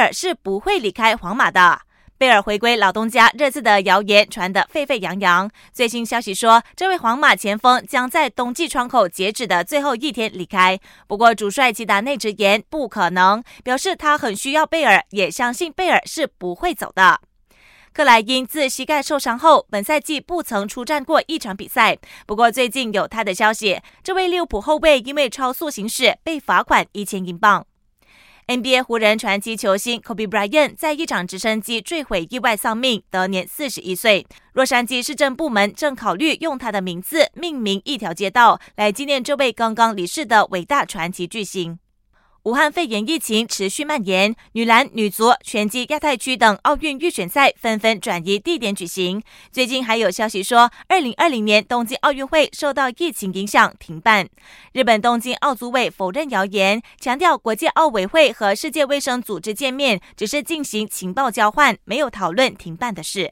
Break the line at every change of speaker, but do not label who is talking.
尔是不会离开皇马的。贝尔回归老东家热刺的谣言传得沸沸扬扬。最新消息说，这位皇马前锋将在冬季窗口截止的最后一天离开。不过，主帅齐达内直言不可能，表示他很需要贝尔，也相信贝尔是不会走的。克莱因自膝盖受伤后，本赛季不曾出战过一场比赛。不过，最近有他的消息，这位利物浦后卫因为超速行驶被罚款一千英镑。NBA 湖人传奇球星 Kobe Bryant 在一场直升机坠毁意外丧命，得年四十一岁。洛杉矶市政部门正考虑用他的名字命名一条街道，来纪念这位刚刚离世的伟大传奇巨星。武汉肺炎疫情持续蔓延，女篮、女足、拳击亚太区等奥运预选赛纷纷转移地点举行。最近还有消息说，二零二零年东京奥运会受到疫情影响停办。日本东京奥组委否认谣言，强调国际奥委会和世界卫生组织见面只是进行情报交换，没有讨论停办的事。